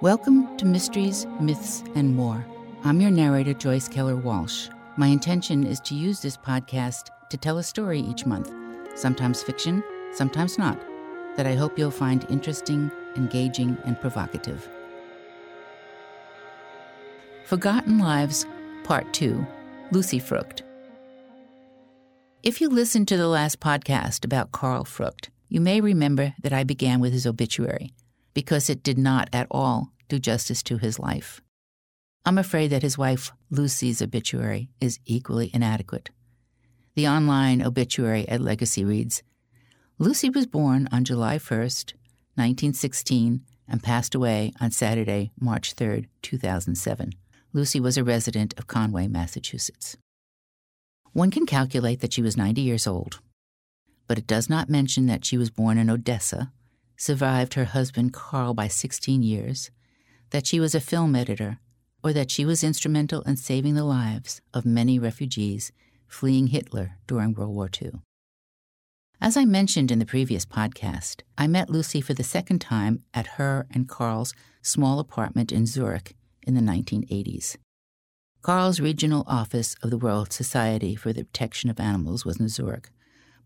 Welcome to Mysteries, Myths, and More. I'm your narrator, Joyce Keller Walsh. My intention is to use this podcast to tell a story each month, sometimes fiction, sometimes not, that I hope you'll find interesting, engaging, and provocative. Forgotten Lives, Part 2 Lucy Frucht. If you listened to the last podcast about Carl Frucht, you may remember that I began with his obituary because it did not at all do justice to his life. I'm afraid that his wife Lucy's obituary is equally inadequate. The online obituary at Legacy reads Lucy was born on July 1st, 1916, and passed away on Saturday, March 3rd, 2007. Lucy was a resident of Conway, Massachusetts. One can calculate that she was 90 years old, but it does not mention that she was born in Odessa, survived her husband Carl by 16 years, that she was a film editor, or that she was instrumental in saving the lives of many refugees fleeing Hitler during World War II. As I mentioned in the previous podcast, I met Lucy for the second time at her and Carl's small apartment in Zurich in the 1980s. Carl's regional office of the World Society for the Protection of Animals was in Zurich,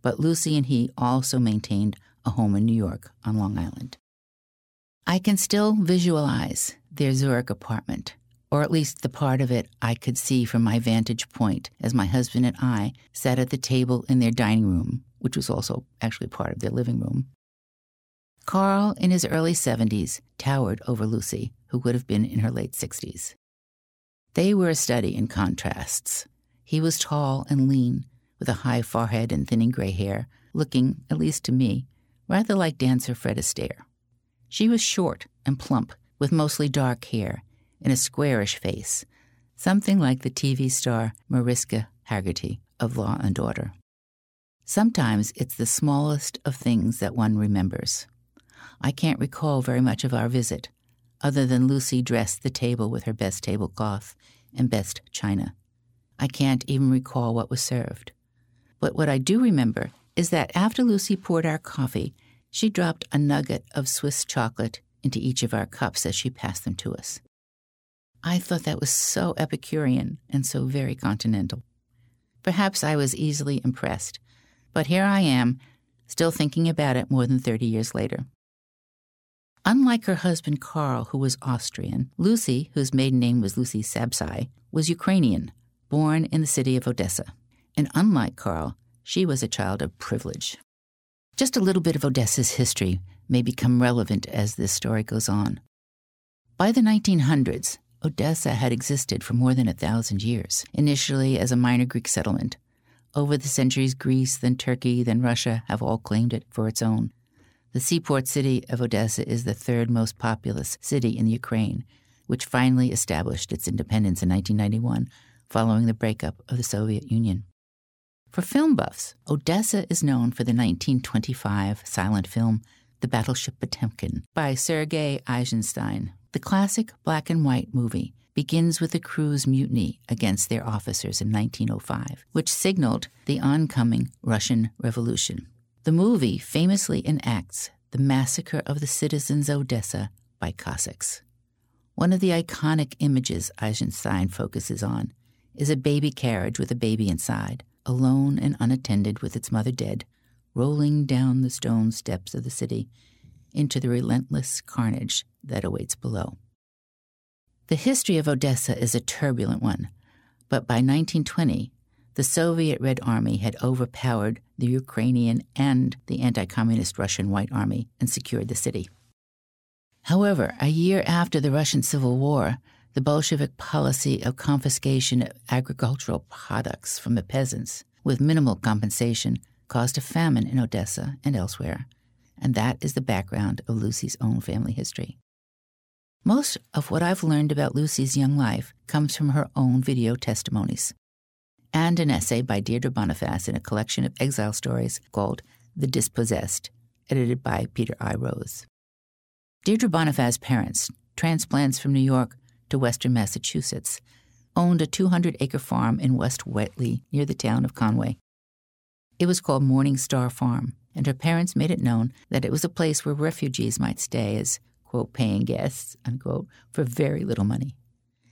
but Lucy and he also maintained a home in New York on Long Island. I can still visualize their Zurich apartment, or at least the part of it I could see from my vantage point as my husband and I sat at the table in their dining room, which was also actually part of their living room. Carl, in his early 70s, towered over Lucy, who would have been in her late 60s. They were a study in contrasts. He was tall and lean, with a high forehead and thinning gray hair, looking, at least to me, rather like dancer Fred Astaire. She was short and plump, with mostly dark hair and a squarish face, something like the TV star Mariska Hargitay of Law and Order. Sometimes it's the smallest of things that one remembers. I can't recall very much of our visit, other than Lucy dressed the table with her best tablecloth and best china. I can't even recall what was served. But what I do remember is that after Lucy poured our coffee, she dropped a nugget of Swiss chocolate into each of our cups as she passed them to us. I thought that was so Epicurean and so very continental. Perhaps I was easily impressed, but here I am, still thinking about it more than 30 years later. Unlike her husband Carl, who was Austrian, Lucy, whose maiden name was Lucy Sabsai, was Ukrainian, born in the city of Odessa. And unlike Carl, she was a child of privilege. Just a little bit of Odessa's history may become relevant as this story goes on. By the 1900s, Odessa had existed for more than a thousand years, initially as a minor Greek settlement. Over the centuries, Greece, then Turkey, then Russia have all claimed it for its own. The seaport city of Odessa is the third most populous city in the Ukraine, which finally established its independence in 1991 following the breakup of the Soviet Union. For film buffs, Odessa is known for the 1925 silent film The Battleship Potemkin by Sergei Eisenstein. The classic black and white movie begins with the crew's mutiny against their officers in 1905, which signaled the oncoming Russian Revolution. The movie famously enacts the massacre of the citizens of Odessa by Cossacks. One of the iconic images Eisenstein focuses on is a baby carriage with a baby inside, alone and unattended with its mother dead, rolling down the stone steps of the city into the relentless carnage that awaits below. The history of Odessa is a turbulent one, but by 1920, the Soviet Red Army had overpowered the Ukrainian and the anti communist Russian White Army and secured the city. However, a year after the Russian Civil War, the Bolshevik policy of confiscation of agricultural products from the peasants with minimal compensation caused a famine in Odessa and elsewhere, and that is the background of Lucy's own family history. Most of what I've learned about Lucy's young life comes from her own video testimonies and an essay by Deirdre Bonifaz in a collection of exile stories called The Dispossessed, edited by Peter I. Rose. Deirdre Bonifaz's parents, transplants from New York to western Massachusetts, owned a 200 acre farm in West Whately near the town of Conway. It was called Morning Star Farm, and her parents made it known that it was a place where refugees might stay as, quote, paying guests, unquote, for very little money.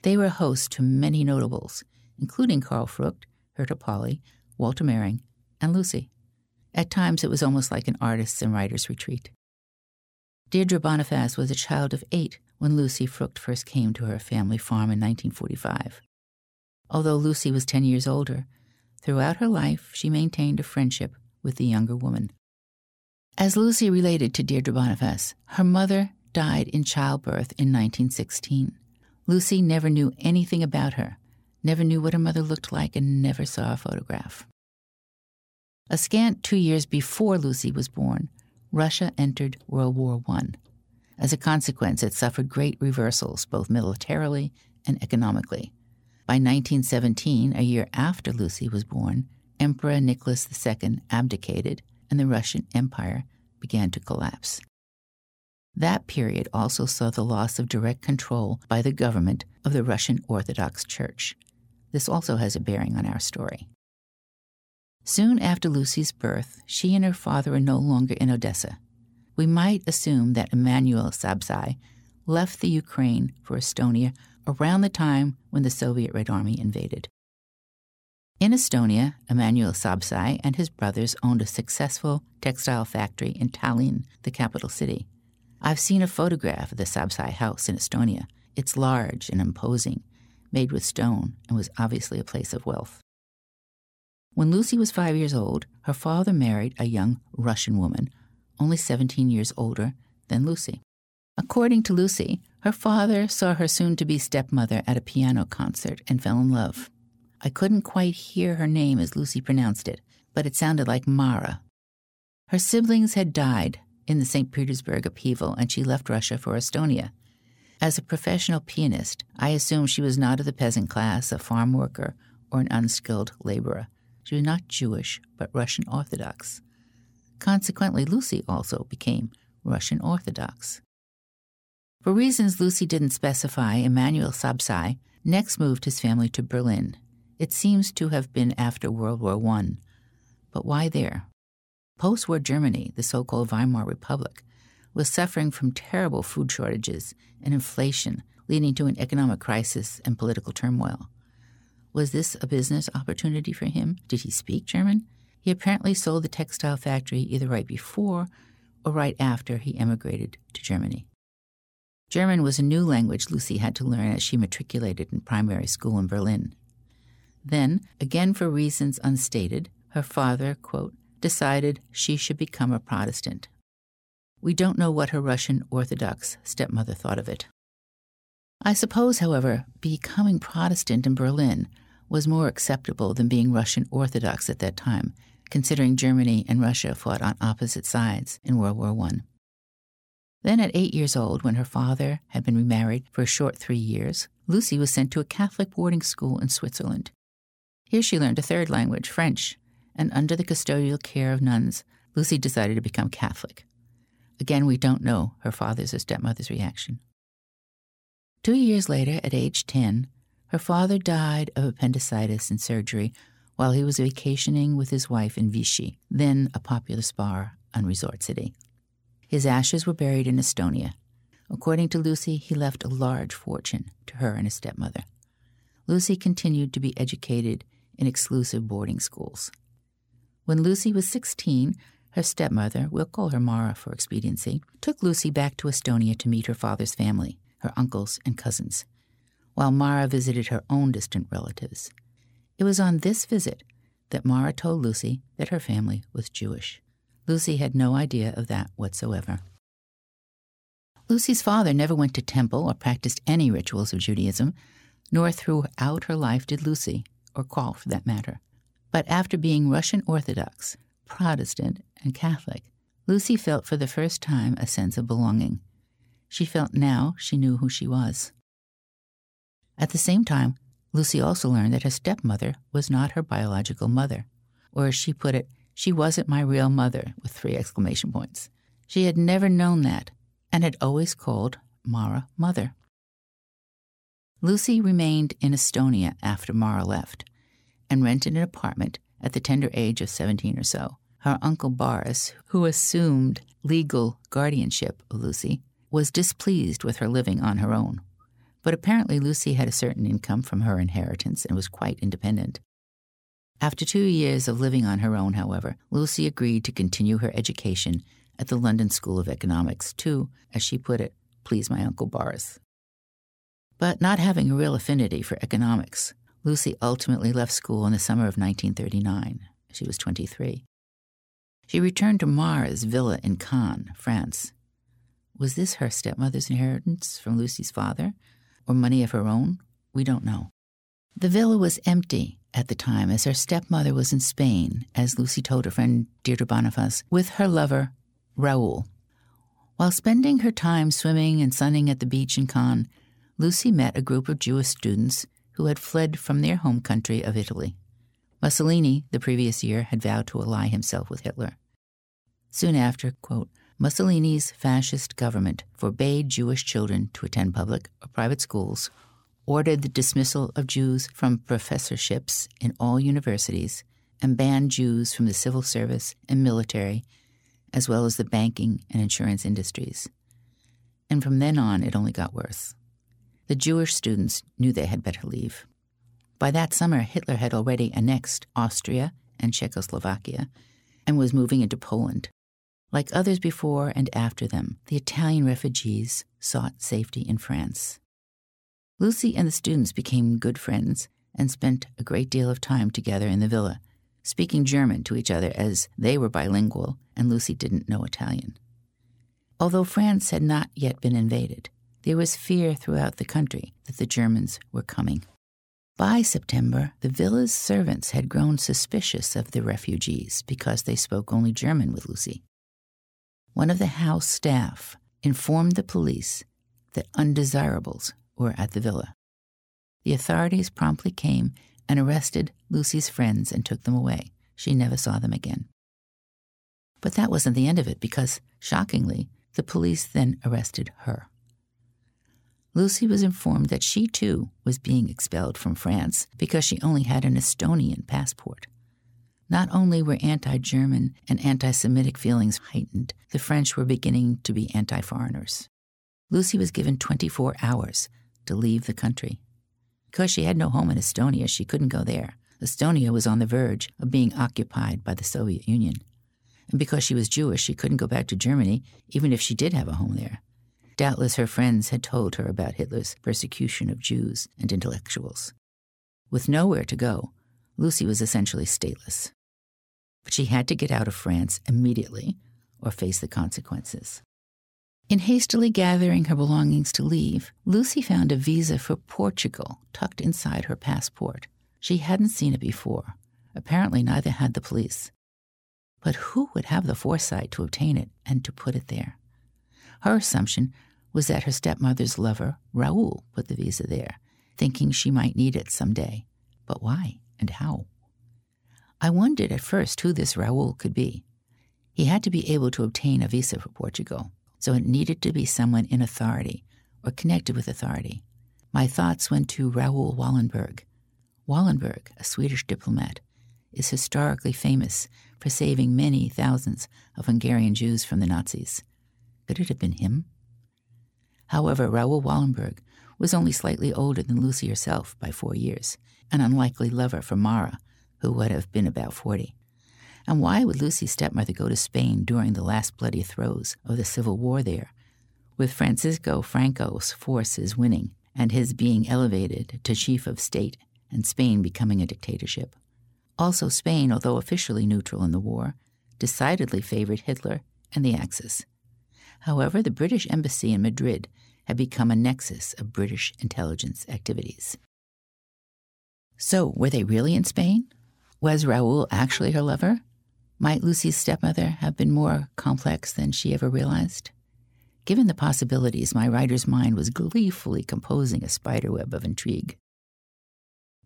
They were hosts to many notables, including Carl Frucht, Hertha Pauli, Walter Mehring, and Lucy. At times, it was almost like an artist's and writer's retreat. Deirdre Bonifaz was a child of eight when Lucy Frucht first came to her family farm in 1945. Although Lucy was 10 years older, throughout her life she maintained a friendship with the younger woman. As Lucy related to Deirdre Bonifaz, her mother died in childbirth in 1916. Lucy never knew anything about her, never knew what her mother looked like, and never saw a photograph. A scant two years before Lucy was born, Russia entered World War I. As a consequence, it suffered great reversals, both militarily and economically. By 1917, a year after Lucy was born, Emperor Nicholas II abdicated and the Russian Empire began to collapse. That period also saw the loss of direct control by the government of the Russian Orthodox Church. This also has a bearing on our story. Soon after Lucy's birth, she and her father are no longer in Odessa. We might assume that Emanuel Sabzai left the Ukraine for Estonia around the time when the Soviet Red Army invaded. In Estonia, Emanuel Sabzai and his brothers owned a successful textile factory in Tallinn, the capital city. I've seen a photograph of the Sabzai house in Estonia. It's large and imposing, made with stone, and was obviously a place of wealth. When Lucy was five years old, her father married a young Russian woman, only 17 years older than Lucy. According to Lucy, her father saw her soon to be stepmother at a piano concert and fell in love. I couldn't quite hear her name as Lucy pronounced it, but it sounded like Mara. Her siblings had died in the St. Petersburg upheaval, and she left Russia for Estonia. As a professional pianist, I assume she was not of the peasant class, a farm worker, or an unskilled laborer. She was not Jewish, but Russian Orthodox. Consequently, Lucy also became Russian Orthodox. For reasons Lucy didn't specify, Emanuel Sabzai next moved his family to Berlin. It seems to have been after World War I. But why there? Post war Germany, the so called Weimar Republic, was suffering from terrible food shortages and inflation, leading to an economic crisis and political turmoil. Was this a business opportunity for him? Did he speak German? He apparently sold the textile factory either right before or right after he emigrated to Germany. German was a new language Lucy had to learn as she matriculated in primary school in Berlin. Then, again for reasons unstated, her father, quote, decided she should become a Protestant. We don't know what her Russian Orthodox stepmother thought of it. I suppose, however, becoming Protestant in Berlin was more acceptable than being Russian Orthodox at that time, considering Germany and Russia fought on opposite sides in World War I. Then, at eight years old, when her father had been remarried for a short three years, Lucy was sent to a Catholic boarding school in Switzerland. Here she learned a third language, French, and under the custodial care of nuns, Lucy decided to become Catholic. Again, we don't know her father's or stepmother's reaction. Two years later, at age 10, her father died of appendicitis in surgery while he was vacationing with his wife in Vichy, then a popular spa and resort city. His ashes were buried in Estonia. According to Lucy, he left a large fortune to her and his stepmother. Lucy continued to be educated in exclusive boarding schools. When Lucy was 16, her stepmother, we'll call her Mara for expediency, took Lucy back to Estonia to meet her father's family her uncles, and cousins, while Mara visited her own distant relatives. It was on this visit that Mara told Lucy that her family was Jewish. Lucy had no idea of that whatsoever. Lucy's father never went to temple or practiced any rituals of Judaism, nor throughout her life did Lucy, or Carl for that matter. But after being Russian Orthodox, Protestant, and Catholic, Lucy felt for the first time a sense of belonging. She felt now she knew who she was. At the same time, Lucy also learned that her stepmother was not her biological mother, or as she put it, she wasn't my real mother, with three exclamation points. She had never known that and had always called Mara mother. Lucy remained in Estonia after Mara left and rented an apartment at the tender age of 17 or so. Her uncle Boris, who assumed legal guardianship of Lucy, was displeased with her living on her own. But apparently, Lucy had a certain income from her inheritance and was quite independent. After two years of living on her own, however, Lucy agreed to continue her education at the London School of Economics to, as she put it, please my Uncle Boris. But not having a real affinity for economics, Lucy ultimately left school in the summer of 1939. She was 23. She returned to Mara's Villa in Cannes, France. Was this her stepmother's inheritance from Lucy's father, or money of her own? We don't know. The villa was empty at the time, as her stepmother was in Spain, as Lucy told her friend Deirdre Bonifaz, with her lover, Raoul. While spending her time swimming and sunning at the beach in Cannes, Lucy met a group of Jewish students who had fled from their home country of Italy. Mussolini, the previous year, had vowed to ally himself with Hitler. Soon after, quote, Mussolini's fascist government forbade Jewish children to attend public or private schools ordered the dismissal of Jews from professorships in all universities, and banned Jews from the civil service and military, as well as the banking and insurance industries. And from then on, it only got worse. The Jewish students knew they had better leave. By that summer, Hitler had already annexed Austria and Czechoslovakia and was moving into Poland. Like others before and after them, the Italian refugees sought safety in France. Lucy and the students became good friends and spent a great deal of time together in the villa, speaking German to each other as they were bilingual and Lucy didn't know Italian. Although France had not yet been invaded, there was fear throughout the country that the Germans were coming. By September, the villa's servants had grown suspicious of the refugees because they spoke only German with Lucy. One of the house staff informed the police that undesirables were at the villa. The authorities promptly came and arrested Lucy's friends and took them away. She never saw them again. But that wasn't the end of it because, shockingly, the police then arrested her. Lucy was informed that she too was being expelled from France because she only had an Estonian passport. Not only were anti German and anti Semitic feelings heightened, the French were beginning to be anti foreigners. Lucy was given 24 hours to leave the country. Because she had no home in Estonia, she couldn't go there. Estonia was on the verge of being occupied by the Soviet Union. And because she was Jewish, she couldn't go back to Germany, even if she did have a home there. Doubtless her friends had told her about Hitler's persecution of Jews and intellectuals. With nowhere to go, Lucy was essentially stateless. But she had to get out of France immediately or face the consequences. In hastily gathering her belongings to leave, Lucy found a visa for Portugal tucked inside her passport. She hadn't seen it before. Apparently, neither had the police. But who would have the foresight to obtain it and to put it there? Her assumption was that her stepmother's lover, Raoul, put the visa there, thinking she might need it some day. But why and how? I wondered at first who this Raoul could be. He had to be able to obtain a visa for Portugal so it needed to be someone in authority or connected with authority. My thoughts went to Raoul Wallenberg. Wallenberg, a Swedish diplomat, is historically famous for saving many thousands of Hungarian Jews from the Nazis. Could it have been him? However, Raoul Wallenberg was only slightly older than Lucy herself by four years, an unlikely lover for Mara, who would have been about 40. And why would Lucy's stepmother go to Spain during the last bloody throes of the Civil War there, with Francisco Franco's forces winning and his being elevated to chief of state and Spain becoming a dictatorship? Also, Spain, although officially neutral in the war, decidedly favored Hitler and the Axis. However, the British embassy in Madrid had become a nexus of British intelligence activities. So, were they really in Spain? Was Raoul actually her lover? Might Lucy's stepmother have been more complex than she ever realized? Given the possibilities, my writer's mind was gleefully composing a spiderweb of intrigue.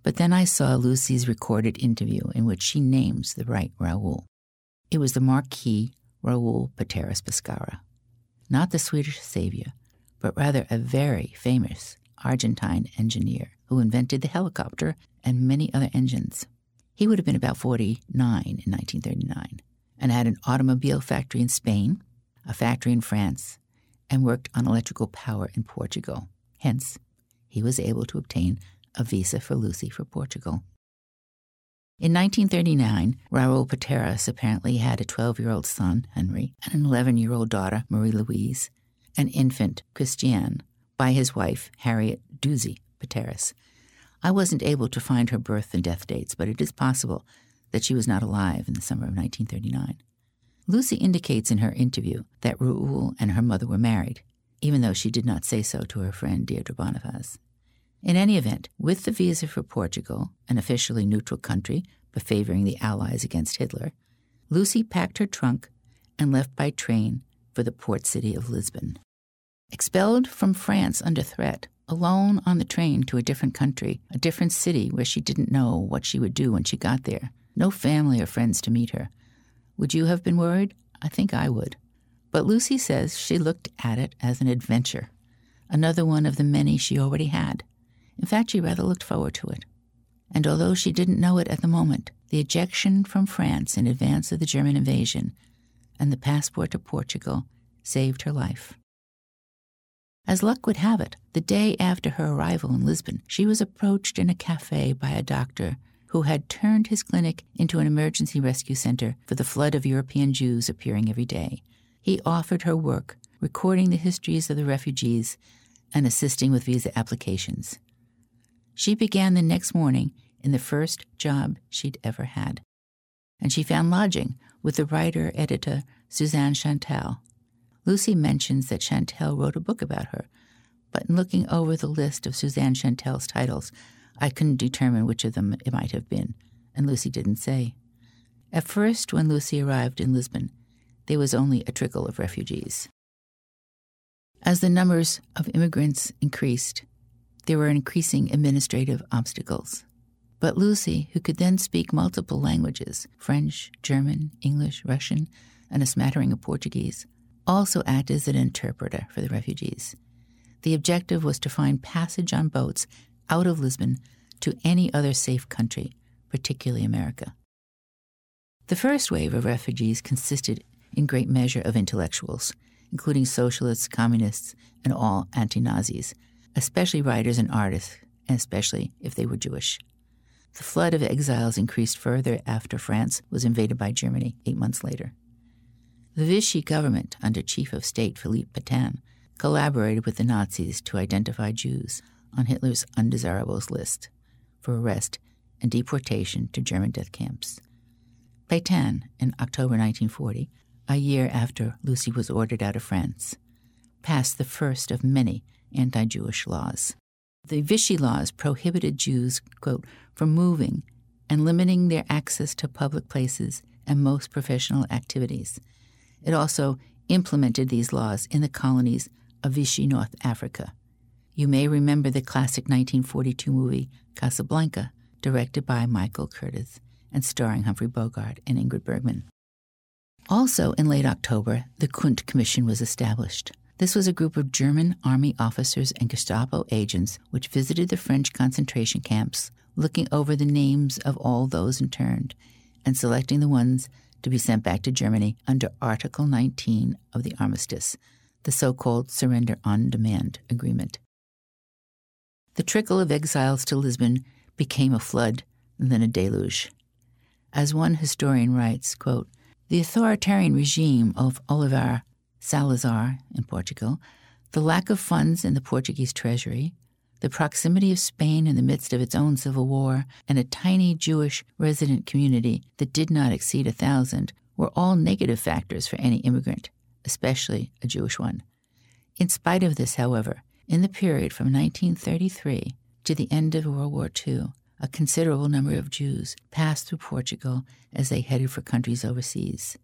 But then I saw Lucy's recorded interview in which she names the right Raoul. It was the Marquis Raoul Pateras Pescara, not the Swedish savior, but rather a very famous Argentine engineer who invented the helicopter and many other engines. He would have been about 49 in 1939 and had an automobile factory in Spain, a factory in France, and worked on electrical power in Portugal. Hence, he was able to obtain a visa for Lucy for Portugal. In 1939, Raoul Pateras apparently had a 12 year old son, Henry, and an 11 year old daughter, Marie Louise, an infant, Christiane, by his wife, Harriet Dusey Pateras. I wasn't able to find her birth and death dates, but it is possible that she was not alive in the summer of 1939. Lucy indicates in her interview that Raoul and her mother were married, even though she did not say so to her friend Deirdre Bonifaz. In any event, with the visa for Portugal, an officially neutral country but favoring the Allies against Hitler, Lucy packed her trunk and left by train for the port city of Lisbon. Expelled from France under threat, alone on the train to a different country, a different city where she didn't know what she would do when she got there, no family or friends to meet her. Would you have been worried? I think I would. But Lucy says she looked at it as an adventure, another one of the many she already had. In fact, she rather looked forward to it. And although she didn't know it at the moment, the ejection from France in advance of the German invasion and the passport to Portugal saved her life. As luck would have it, the day after her arrival in Lisbon, she was approached in a cafe by a doctor who had turned his clinic into an emergency rescue center for the flood of European Jews appearing every day he offered her work, recording the histories of the refugees and assisting with visa applications. She began the next morning in the first job she'd ever had, and she found lodging with the writer editor Suzanne Chantal. Lucy mentions that Chantal wrote a book about her, but in looking over the list of Suzanne Chantal's titles, I couldn't determine which of them it might have been, and Lucy didn't say. At first, when Lucy arrived in Lisbon, there was only a trickle of refugees. As the numbers of immigrants increased, there were increasing administrative obstacles. But Lucy, who could then speak multiple languages French, German, English, Russian, and a smattering of Portuguese also acted as an interpreter for the refugees. The objective was to find passage on boats out of Lisbon to any other safe country, particularly America. The first wave of refugees consisted in great measure of intellectuals, including socialists, communists, and all anti Nazis, especially writers and artists, and especially if they were Jewish. The flood of exiles increased further after France was invaded by Germany eight months later. The Vichy government, under Chief of State Philippe Pétain, collaborated with the Nazis to identify Jews on Hitler's undesirables list for arrest and deportation to German death camps. Pétain, in October 1940, a year after Lucy was ordered out of France, passed the first of many anti Jewish laws. The Vichy laws prohibited Jews, quote, from moving and limiting their access to public places and most professional activities. It also implemented these laws in the colonies of Vichy North Africa. You may remember the classic 1942 movie Casablanca, directed by Michael Curtiz and starring Humphrey Bogart and Ingrid Bergman. Also, in late October, the Kundt Commission was established. This was a group of German army officers and Gestapo agents which visited the French concentration camps, looking over the names of all those interned and selecting the ones to be sent back to Germany under Article 19 of the Armistice, the so called Surrender on Demand Agreement. The trickle of exiles to Lisbon became a flood and then a deluge. As one historian writes, quote, the authoritarian regime of Oliveira Salazar in Portugal, the lack of funds in the Portuguese treasury, the proximity of Spain in the midst of its own civil war, and a tiny Jewish resident community that did not exceed a thousand were all negative factors for any immigrant, especially a Jewish one. In spite of this, however, in the period from 1933 to the end of World War II, a considerable number of Jews passed through Portugal as they headed for countries overseas.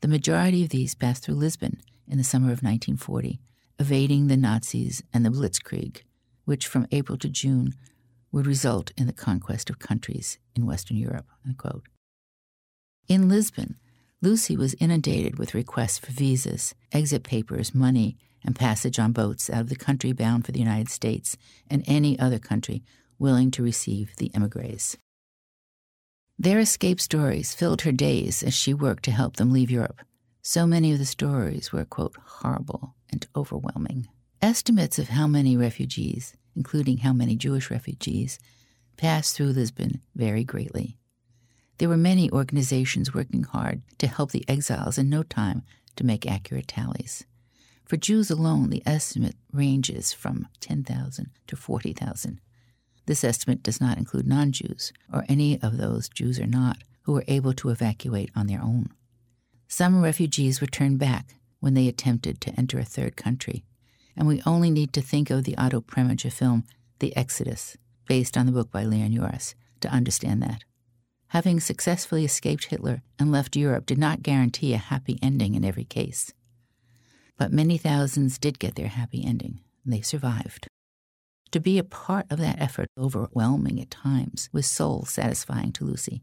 The majority of these passed through Lisbon in the summer of 1940, evading the Nazis and the Blitzkrieg, which from April to June would result in the conquest of countries in Western Europe. Unquote. In Lisbon, Lucy was inundated with requests for visas, exit papers, money, and passage on boats out of the country bound for the United States and any other country willing to receive the emigres. Their escape stories filled her days as she worked to help them leave Europe. So many of the stories were, quote, horrible, and overwhelming. Estimates of how many refugees, including how many Jewish refugees, passed through Lisbon vary greatly. There were many organizations working hard to help the exiles in no time to make accurate tallies. For Jews alone, the estimate ranges from 10,000 to 40,000. This estimate does not include non Jews, or any of those, Jews or not, who were able to evacuate on their own. Some refugees were turned back when they attempted to enter a third country, and we only need to think of the Otto Preminger film, The Exodus, based on the book by Leon Uris, to understand that. Having successfully escaped Hitler and left Europe did not guarantee a happy ending in every case. But many thousands did get their happy ending. They survived. To be a part of that effort, overwhelming at times, was soul satisfying to Lucy.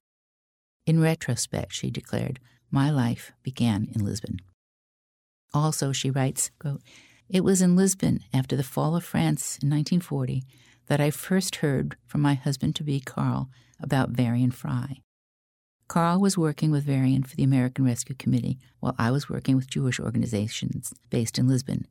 In retrospect, she declared, my life began in Lisbon. Also, she writes, quote, It was in Lisbon, after the fall of France in 1940, that I first heard from my husband to be Karl about Varian Fry. Karl was working with Varian for the American Rescue Committee, while I was working with Jewish organizations based in Lisbon.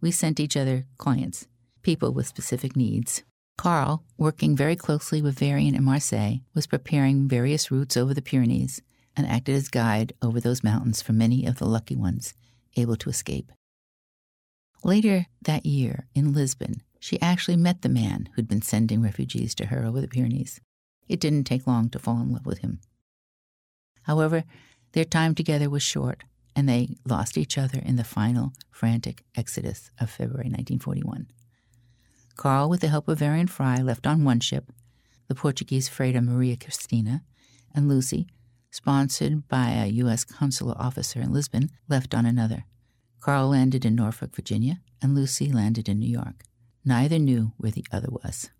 We sent each other clients, people with specific needs. Karl, working very closely with Varian in Marseille, was preparing various routes over the Pyrenees and acted as guide over those mountains for many of the lucky ones able to escape. Later that year, in Lisbon, she actually met the man who'd been sending refugees to her over the Pyrenees. It didn't take long to fall in love with him. However, their time together was short, and they lost each other in the final frantic exodus of February 1941. Carl, with the help of Varian Fry, left on one ship, the Portuguese freighter Maria Cristina, and Lucy, sponsored by a U.S. consular officer in Lisbon, left on another. Karl landed in Norfolk, Virginia, and Lucy landed in New York. Neither knew where the other was.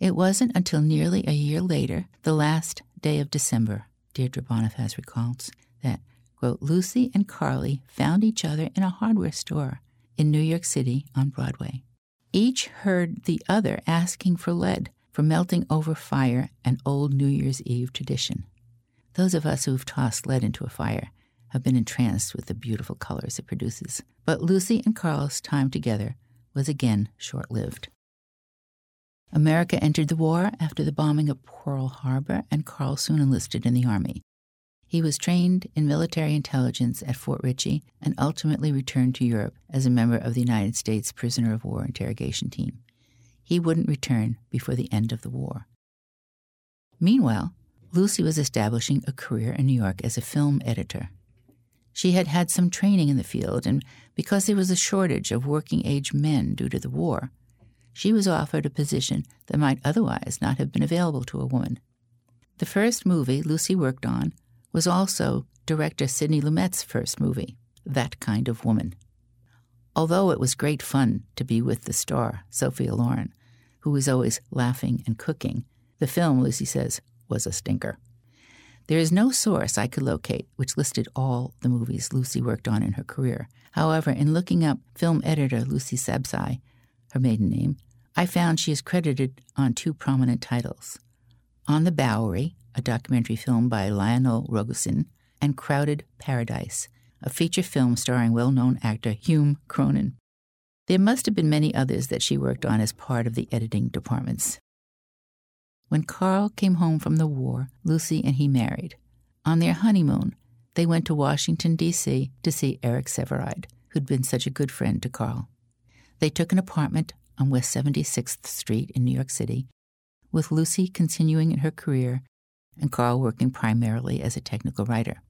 It wasn't until nearly a year later, the last day of December, Deirdre Bonifaz recalls that, quote, Lucy and Carly found each other in a hardware store in New York City on Broadway. Each heard the other asking for lead for melting over fire, an old New Year's Eve tradition. Those of us who've tossed lead into a fire have been entranced with the beautiful colors it produces. But Lucy and Carl's time together was again short lived. America entered the war after the bombing of Pearl Harbor, and Carl soon enlisted in the Army. He was trained in military intelligence at Fort Ritchie and ultimately returned to Europe as a member of the United States prisoner of war interrogation team. He wouldn't return before the end of the war. Meanwhile, Lucy was establishing a career in New York as a film editor. She had had some training in the field, and because there was a shortage of working age men due to the war, she was offered a position that might otherwise not have been available to a woman. The first movie Lucy worked on was also director Sidney Lumet's first movie, That Kind of Woman. Although it was great fun to be with the star, Sophia Loren, who was always laughing and cooking, the film, Lucy says, was a stinker. There is no source I could locate which listed all the movies Lucy worked on in her career. However, in looking up film editor Lucy Sabsai, her maiden name, I found she is credited on two prominent titles On the Bowery, a documentary film by Lionel Rogosin, and Crowded Paradise, a feature film starring well known actor Hume Cronyn. There must have been many others that she worked on as part of the editing departments. When Carl came home from the war, Lucy and he married. On their honeymoon, they went to Washington, D.C. to see Eric Sevareid, who'd been such a good friend to Carl. They took an apartment on West 76th Street in New York City, with Lucy continuing in her career and Carl working primarily as a technical writer.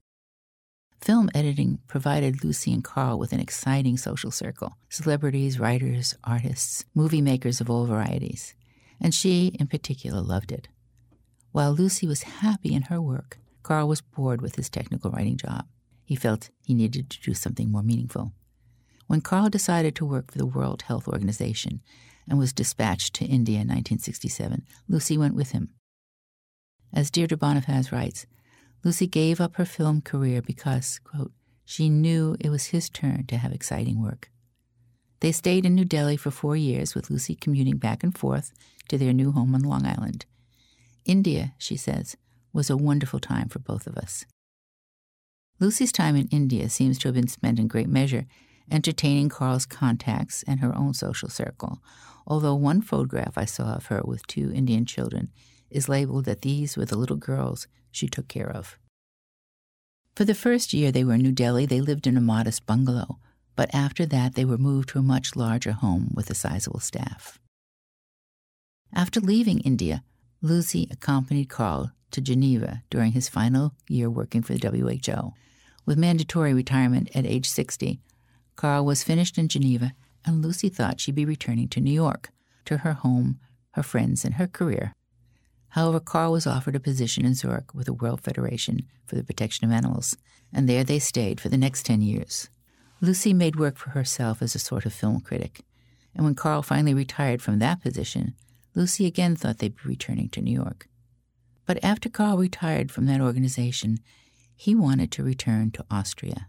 Film editing provided Lucy and Carl with an exciting social circle celebrities, writers, artists, movie makers of all varieties, and she, in particular, loved it. While Lucy was happy in her work, Karl was bored with his technical writing job. He felt he needed to do something more meaningful. When Karl decided to work for the World Health Organization and was dispatched to India in 1967, Lucy went with him. As Deirdre Bonifaz writes, Lucy gave up her film career because, quote, she knew it was his turn to have exciting work. They stayed in New Delhi for four years, with Lucy commuting back and forth to their new home on Long Island. India, she says, was a wonderful time for both of us. Lucy's time in India seems to have been spent in great measure entertaining Carl's contacts and her own social circle, although one photograph I saw of her with two Indian children is labeled that these were the little girls she took care of. For the first year they were in New Delhi, they lived in a modest bungalow, but after that they were moved to a much larger home with a sizable staff. After leaving India, Lucy accompanied Carl to Geneva during his final year working for the WHO. With mandatory retirement at age 60, Carl was finished in Geneva, and Lucy thought she'd be returning to New York, to her home, her friends, and her career. However, Carl was offered a position in Zurich with the World Federation for the Protection of Animals, and there they stayed for the next 10 years. Lucy made work for herself as a sort of film critic, and when Carl finally retired from that position, Lucy again thought they'd be returning to New York. But after Carl retired from that organization, he wanted to return to Austria.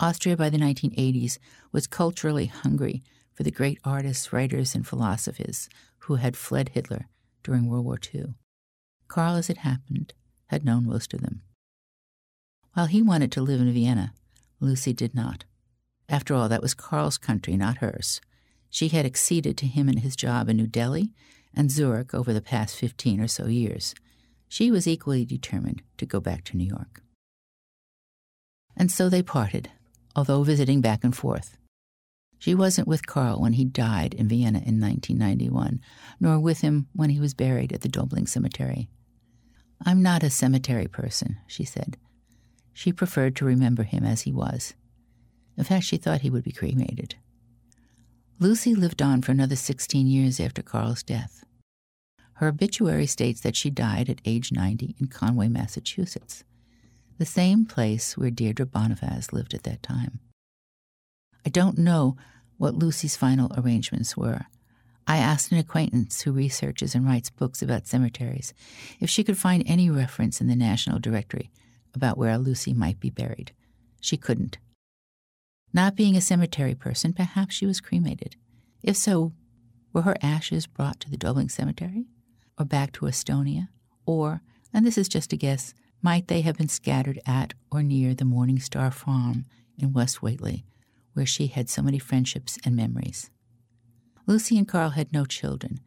Austria by the 1980s was culturally hungry for the great artists, writers, and philosophers who had fled Hitler during World War II. Carl, as it happened, had known most of them. While he wanted to live in Vienna, Lucy did not. After all, that was Carl's country, not hers. She had acceded to him in his job in New Delhi and Zurich over the past 15 or so years. She was equally determined to go back to New York. And so they parted, although visiting back and forth. She wasn't with Carl when he died in Vienna in 1991, nor with him when he was buried at the Döbling Cemetery. I'm not a cemetery person, she said. She preferred to remember him as he was. In fact, she thought he would be cremated. Lucy lived on for another 16 years after Carl's death. Her obituary states that she died at age 90 in Conway, Massachusetts, the same place where Deirdre Bonifaz lived at that time. I don't know what Lucy's final arrangements were. I asked an acquaintance who researches and writes books about cemeteries if she could find any reference in the National Directory about where Lucy might be buried. She couldn't. Not being a cemetery person, perhaps she was cremated. If so, were her ashes brought to the Döbling Cemetery? Or back to Estonia? Or, and this is just a guess, might they have been scattered at or near the Morning Star Farm in West Whately, where she had so many friendships and memories? Lucy and Carl had no children,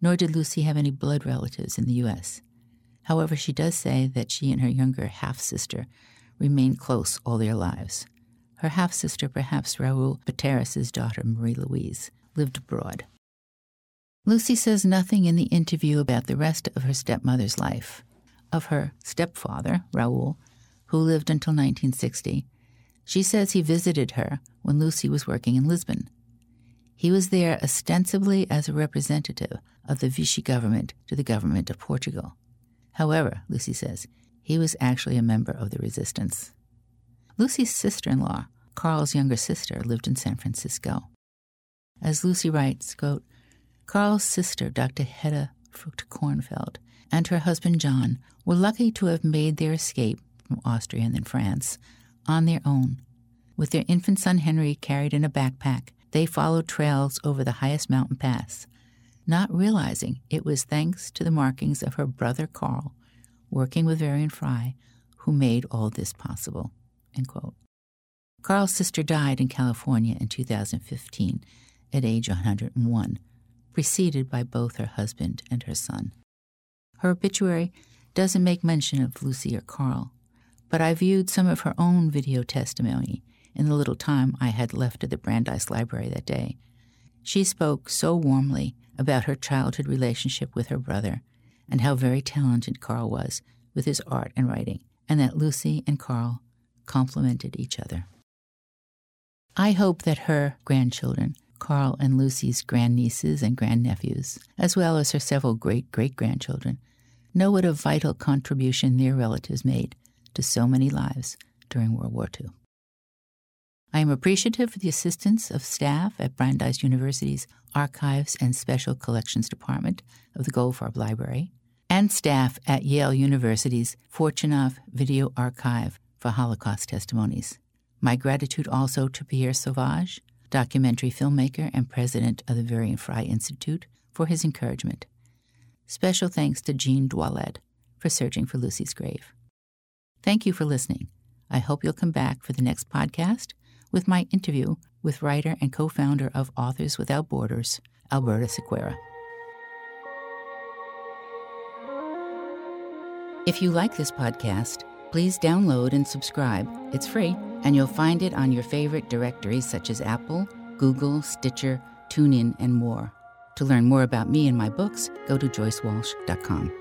nor did Lucy have any blood relatives in the U.S. However, she does say that she and her younger half sister remained close all their lives. Her half sister, perhaps Raoul Pateras's daughter, Marie Louise, lived abroad. Lucy says nothing in the interview about the rest of her stepmother's life. Of her stepfather, Raoul, who lived until 1960, she says he visited her when Lucy was working in Lisbon. He was there ostensibly as a representative of the Vichy government to the government of Portugal. However, Lucy says, he was actually a member of the resistance. Lucy's sister in law, Carl's younger sister, lived in San Francisco. As Lucy writes, quote, Carl's sister, Dr. Hedda Frucht Kornfeld, and her husband John were lucky to have made their escape from Austria and then France on their own. With their infant son Henry carried in a backpack, they followed trails over the highest mountain pass, not realizing it was thanks to the markings of her brother Carl, working with Varian Fry, who made all this possible. Carl's sister died in California in 2015 at age 101, preceded by both her husband and her son. Her obituary doesn't make mention of Lucy or Carl, but I viewed some of her own video testimony in the little time I had left at the Brandeis Library that day. She spoke so warmly about her childhood relationship with her brother and how very talented Carl was with his art and writing, and that Lucy and Carl complemented each other. I hope that her grandchildren, Carl and Lucy's grandnieces and grandnephews, as well as her several great great grandchildren, know what a vital contribution their relatives made to so many lives during World War II. I am appreciative for the assistance of staff at Brandeis University's Archives and Special Collections Department of the Goldfarb Library, and staff at Yale University's Fortunoff Video Archive for Holocaust testimonies. My gratitude also to Pierre Sauvage, documentary filmmaker and president of the Varian Fry Institute, for his encouragement. Special thanks to Jean Dwallet for searching for Lucy's grave. Thank you for listening. I hope you'll come back for the next podcast with my interview with writer and co founder of Authors Without Borders, Alberta Sequeira. If you like this podcast, please download and subscribe. It's free, and you'll find it on your favorite directories such as Apple, Google, Stitcher, TuneIn, and more. To learn more about me and my books, go to joycewalsh.com.